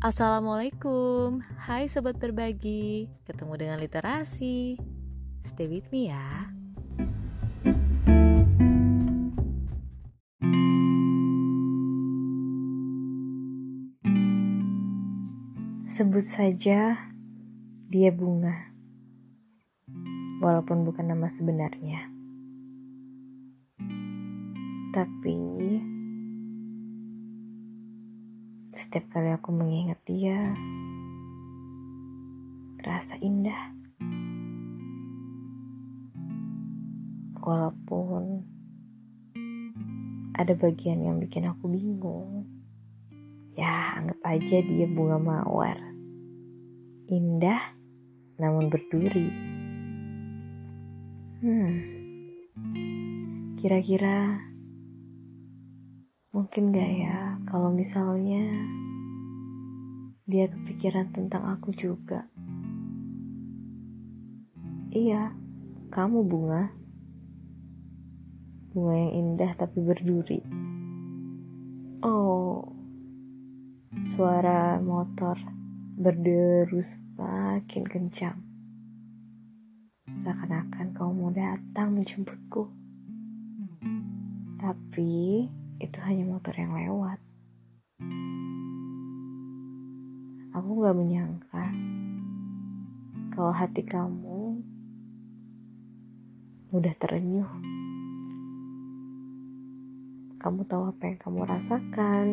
Assalamualaikum, hai sobat berbagi, ketemu dengan literasi. Stay with me ya. Sebut saja dia bunga, walaupun bukan nama sebenarnya. Tapi setiap kali aku mengingat dia, terasa indah. Walaupun ada bagian yang bikin aku bingung. Ya, anggap aja dia bunga mawar. Indah, namun berduri. Hmm, kira-kira Mungkin gak ya kalau misalnya dia kepikiran tentang aku juga. Iya, kamu bunga. Bunga yang indah tapi berduri. Oh, suara motor berderu semakin kencang. Seakan-akan kau mau datang menjemputku. Tapi itu hanya motor yang lewat. Aku gak menyangka kalau hati kamu mudah terenyuh. Kamu tahu apa yang kamu rasakan.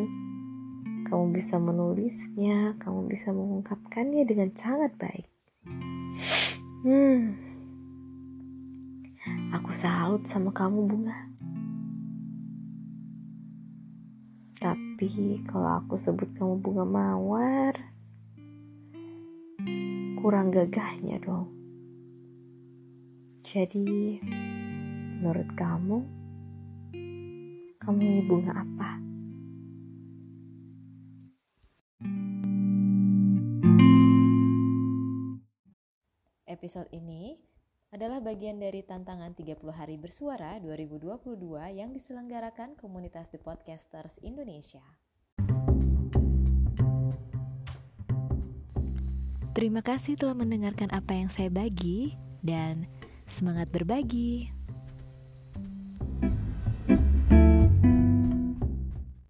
Kamu bisa menulisnya, kamu bisa mengungkapkannya dengan sangat baik. Hmm. Aku salut sama kamu, Bunga. Tapi kalau aku sebut kamu bunga mawar, kurang gagahnya dong. Jadi, menurut kamu, kamu ini bunga apa? Episode ini adalah bagian dari tantangan 30 hari bersuara 2022 yang diselenggarakan komunitas The Podcasters Indonesia. Terima kasih telah mendengarkan apa yang saya bagi dan semangat berbagi.